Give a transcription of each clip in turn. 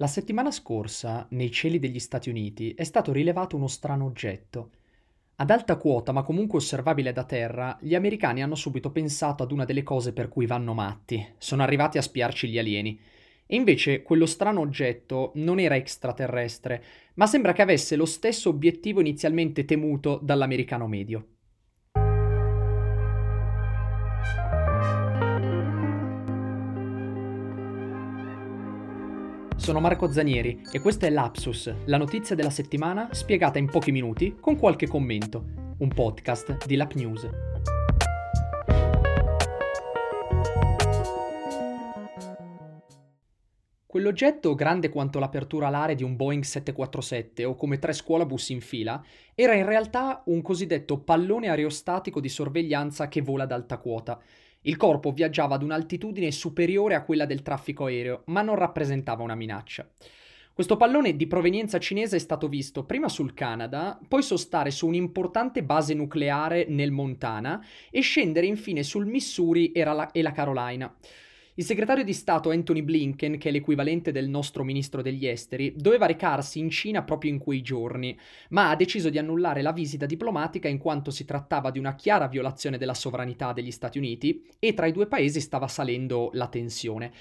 La settimana scorsa, nei cieli degli Stati Uniti, è stato rilevato uno strano oggetto. Ad alta quota, ma comunque osservabile da terra, gli americani hanno subito pensato ad una delle cose per cui vanno matti. Sono arrivati a spiarci gli alieni. E invece quello strano oggetto non era extraterrestre, ma sembra che avesse lo stesso obiettivo inizialmente temuto dall'americano medio. Sono Marco Zanieri e questa è Lapsus, la notizia della settimana spiegata in pochi minuti con qualche commento, un podcast di Lap News. Quell'oggetto, grande quanto l'apertura alare di un Boeing 747 o come tre scuolabus in fila, era in realtà un cosiddetto pallone aerostatico di sorveglianza che vola ad alta quota il corpo viaggiava ad un'altitudine superiore a quella del traffico aereo, ma non rappresentava una minaccia. Questo pallone di provenienza cinese è stato visto prima sul Canada, poi sostare su un'importante base nucleare nel Montana e scendere infine sul Missouri e la, Carolina. Il segretario di Stato Anthony Blinken, che è l'equivalente del nostro ministro degli esteri, doveva recarsi in Cina proprio in quei giorni, ma ha deciso di annullare la visita diplomatica in quanto si trattava di una chiara violazione della sovranità degli Stati Uniti e tra i due paesi stava salendo la tensione.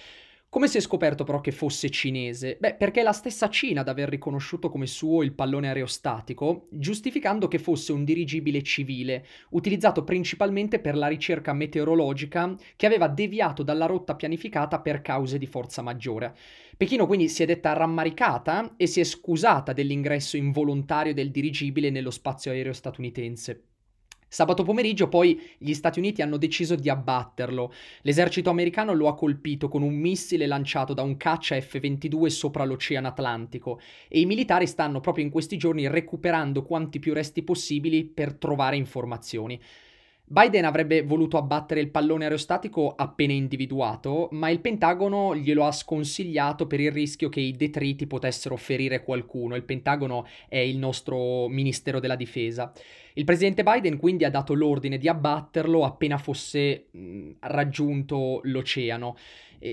Come si è scoperto però che fosse cinese? Beh, perché è la stessa Cina ad aver riconosciuto come suo il pallone aerostatico, giustificando che fosse un dirigibile civile, utilizzato principalmente per la ricerca meteorologica che aveva deviato dalla rotta pianificata per cause di forza maggiore. Pechino quindi si è detta rammaricata e si è scusata dell'ingresso involontario del dirigibile nello spazio aereo statunitense. Sabato pomeriggio poi gli Stati Uniti hanno deciso di abbatterlo. L'esercito americano lo ha colpito con un missile lanciato da un caccia F-22 sopra l'Oceano Atlantico e i militari stanno proprio in questi giorni recuperando quanti più resti possibili per trovare informazioni. Biden avrebbe voluto abbattere il pallone aerostatico appena individuato, ma il Pentagono glielo ha sconsigliato per il rischio che i detriti potessero ferire qualcuno. Il Pentagono è il nostro Ministero della Difesa. Il presidente Biden quindi ha dato l'ordine di abbatterlo appena fosse raggiunto l'oceano.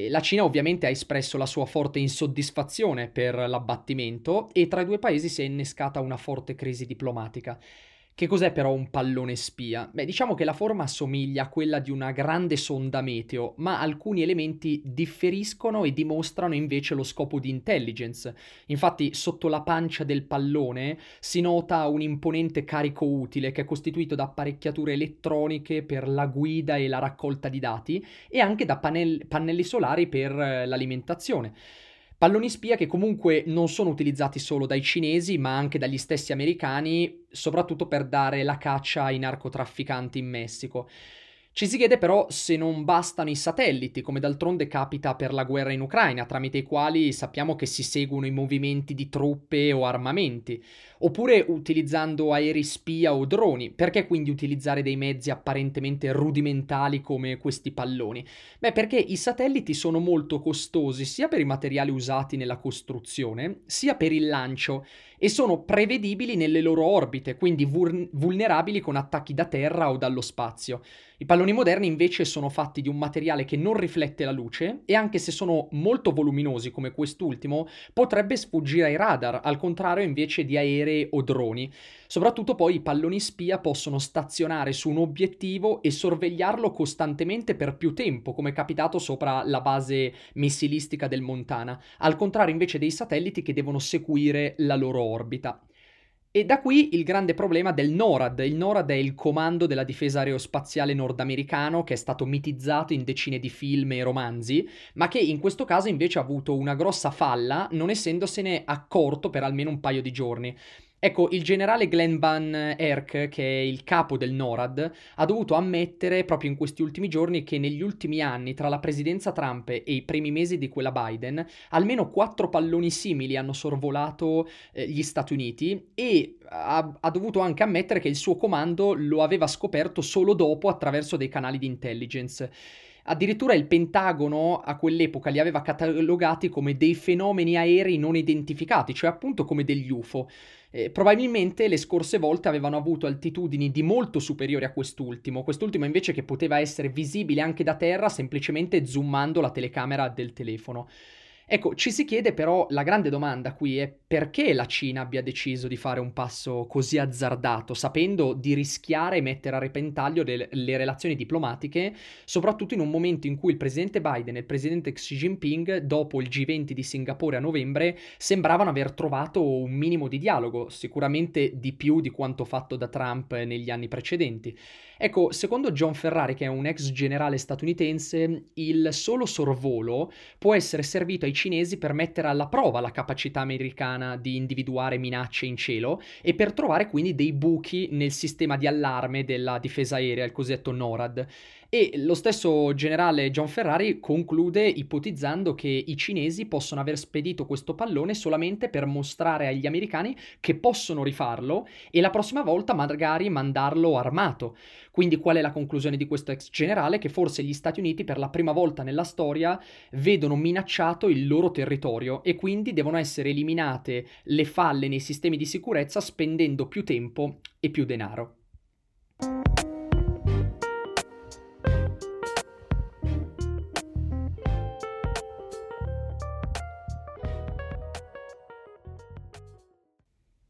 La Cina ovviamente ha espresso la sua forte insoddisfazione per l'abbattimento e tra i due paesi si è innescata una forte crisi diplomatica. Che cos'è però un pallone spia? Beh, diciamo che la forma assomiglia a quella di una grande sonda meteo, ma alcuni elementi differiscono e dimostrano invece lo scopo di intelligence. Infatti, sotto la pancia del pallone si nota un imponente carico utile che è costituito da apparecchiature elettroniche per la guida e la raccolta di dati e anche da panel- pannelli solari per eh, l'alimentazione. Palloni spia che comunque non sono utilizzati solo dai cinesi, ma anche dagli stessi americani, soprattutto per dare la caccia ai narcotrafficanti in Messico. Ci si chiede però se non bastano i satelliti, come d'altronde capita per la guerra in Ucraina, tramite i quali sappiamo che si seguono i movimenti di truppe o armamenti, oppure utilizzando aerei spia o droni. Perché quindi utilizzare dei mezzi apparentemente rudimentali come questi palloni? Beh, perché i satelliti sono molto costosi sia per i materiali usati nella costruzione, sia per il lancio e sono prevedibili nelle loro orbite, quindi vul- vulnerabili con attacchi da terra o dallo spazio. I palloni moderni invece sono fatti di un materiale che non riflette la luce e anche se sono molto voluminosi come quest'ultimo, potrebbe sfuggire ai radar, al contrario invece di aerei o droni. Soprattutto poi i palloni spia possono stazionare su un obiettivo e sorvegliarlo costantemente per più tempo, come è capitato sopra la base missilistica del Montana, al contrario invece dei satelliti che devono seguire la loro orbita. E da qui il grande problema del NORAD. Il NORAD è il comando della difesa aerospaziale nordamericano che è stato mitizzato in decine di film e romanzi, ma che in questo caso invece ha avuto una grossa falla non essendosene accorto per almeno un paio di giorni. Ecco, il generale Glenn Van Erck, che è il capo del NORAD, ha dovuto ammettere proprio in questi ultimi giorni che negli ultimi anni, tra la presidenza Trump e i primi mesi di quella Biden, almeno quattro palloni simili hanno sorvolato eh, gli Stati Uniti e ha, ha dovuto anche ammettere che il suo comando lo aveva scoperto solo dopo attraverso dei canali di intelligence. Addirittura il Pentagono a quell'epoca li aveva catalogati come dei fenomeni aerei non identificati, cioè appunto come degli UFO. Eh, probabilmente le scorse volte avevano avuto altitudini di molto superiori a quest'ultimo, quest'ultimo invece che poteva essere visibile anche da terra semplicemente zoomando la telecamera del telefono. Ecco, ci si chiede però, la grande domanda qui è perché la Cina abbia deciso di fare un passo così azzardato, sapendo di rischiare e mettere a repentaglio le, le relazioni diplomatiche, soprattutto in un momento in cui il presidente Biden e il presidente Xi Jinping, dopo il G20 di Singapore a novembre, sembravano aver trovato un minimo di dialogo, sicuramente di più di quanto fatto da Trump negli anni precedenti. Ecco, secondo John Ferrari, che è un ex generale statunitense, il solo sorvolo può essere servito ai cinesi per mettere alla prova la capacità americana di individuare minacce in cielo e per trovare quindi dei buchi nel sistema di allarme della difesa aerea, il cosiddetto NORAD. E lo stesso generale John Ferrari conclude ipotizzando che i cinesi possono aver spedito questo pallone solamente per mostrare agli americani che possono rifarlo e la prossima volta magari mandarlo armato. Quindi qual è la conclusione di questo ex generale? Che forse gli Stati Uniti per la prima volta nella storia vedono minacciato il loro territorio e quindi devono essere eliminate le falle nei sistemi di sicurezza spendendo più tempo e più denaro.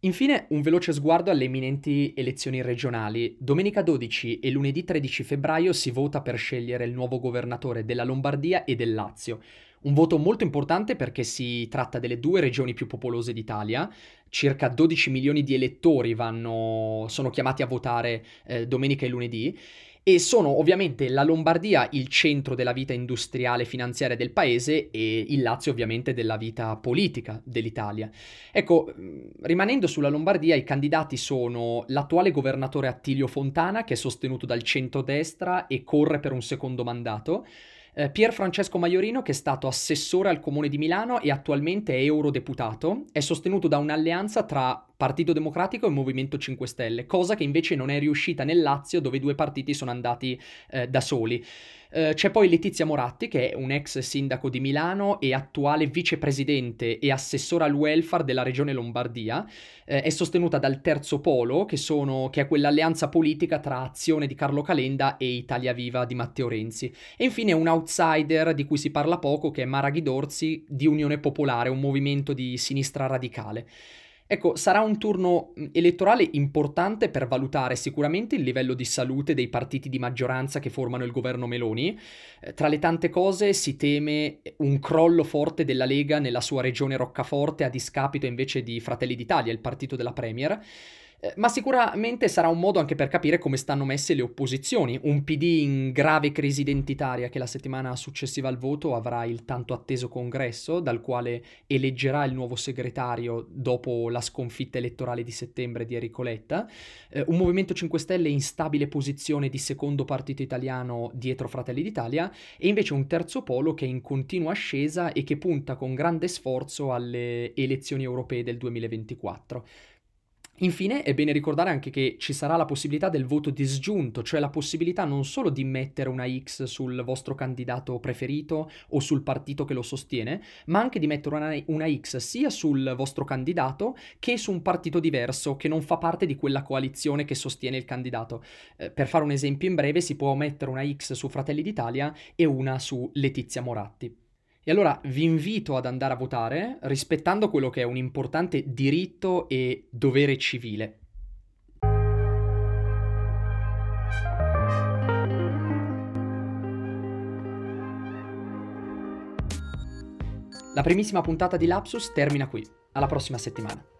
Infine, un veloce sguardo alle imminenti elezioni regionali. Domenica 12 e lunedì 13 febbraio si vota per scegliere il nuovo governatore della Lombardia e del Lazio. Un voto molto importante perché si tratta delle due regioni più popolose d'Italia. Circa 12 milioni di elettori vanno, sono chiamati a votare eh, domenica e lunedì e sono ovviamente la Lombardia il centro della vita industriale e finanziaria del paese e il Lazio ovviamente della vita politica dell'Italia. Ecco, rimanendo sulla Lombardia, i candidati sono l'attuale governatore Attilio Fontana, che è sostenuto dal centro-destra e corre per un secondo mandato, eh, Pier Francesco Maiorino, che è stato assessore al comune di Milano e attualmente è eurodeputato, è sostenuto da un'alleanza tra Partito Democratico e Movimento 5 Stelle, cosa che invece non è riuscita nel Lazio, dove i due partiti sono andati eh, da soli. Uh, c'è poi Letizia Moratti, che è un ex sindaco di Milano e attuale vicepresidente e assessore al welfare della regione Lombardia. Uh, è sostenuta dal Terzo Polo, che, sono, che, è quell'alleanza politica tra Azione di Carlo Calenda e Italia Viva di Matteo Renzi. E infine un outsider di cui si parla poco, che è Mara Ghidorzi di Unione Popolare, un movimento di sinistra radicale. Ecco, sarà un turno elettorale importante per valutare sicuramente il livello di salute dei partiti di maggioranza che formano il governo Meloni. Eh, tra le tante cose si teme un crollo forte della Lega nella sua regione Roccaforte a discapito invece di Fratelli d'Italia, il partito della Premier. Eh, ma sicuramente sarà un modo anche per capire come stanno messe le opposizioni. Un PD in grave crisi identitaria che la settimana successiva al voto avrà il tanto atteso congresso, dal quale eleggerà il nuovo segretario dopo la sconfitta elettorale di settembre di Enrico Letta. Eh, un Movimento 5 Stelle in stabile posizione di secondo partito italiano dietro Fratelli d'Italia e invece un terzo polo che è in continua ascesa e che punta con grande sforzo alle elezioni europee del 2024. Infine è bene ricordare anche che ci sarà la possibilità del voto disgiunto, cioè la possibilità non solo di mettere una X sul vostro candidato preferito o sul partito che lo sostiene, ma anche di mettere una, una X sia sul vostro candidato che su un partito diverso che non fa parte di quella coalizione che sostiene il candidato. Eh, per fare un esempio in breve si può mettere una X su Fratelli d'Italia e una su Letizia Moratti. E allora vi invito ad andare a votare rispettando quello che è un importante diritto e dovere civile. La primissima puntata di Lapsus termina qui. Alla prossima settimana.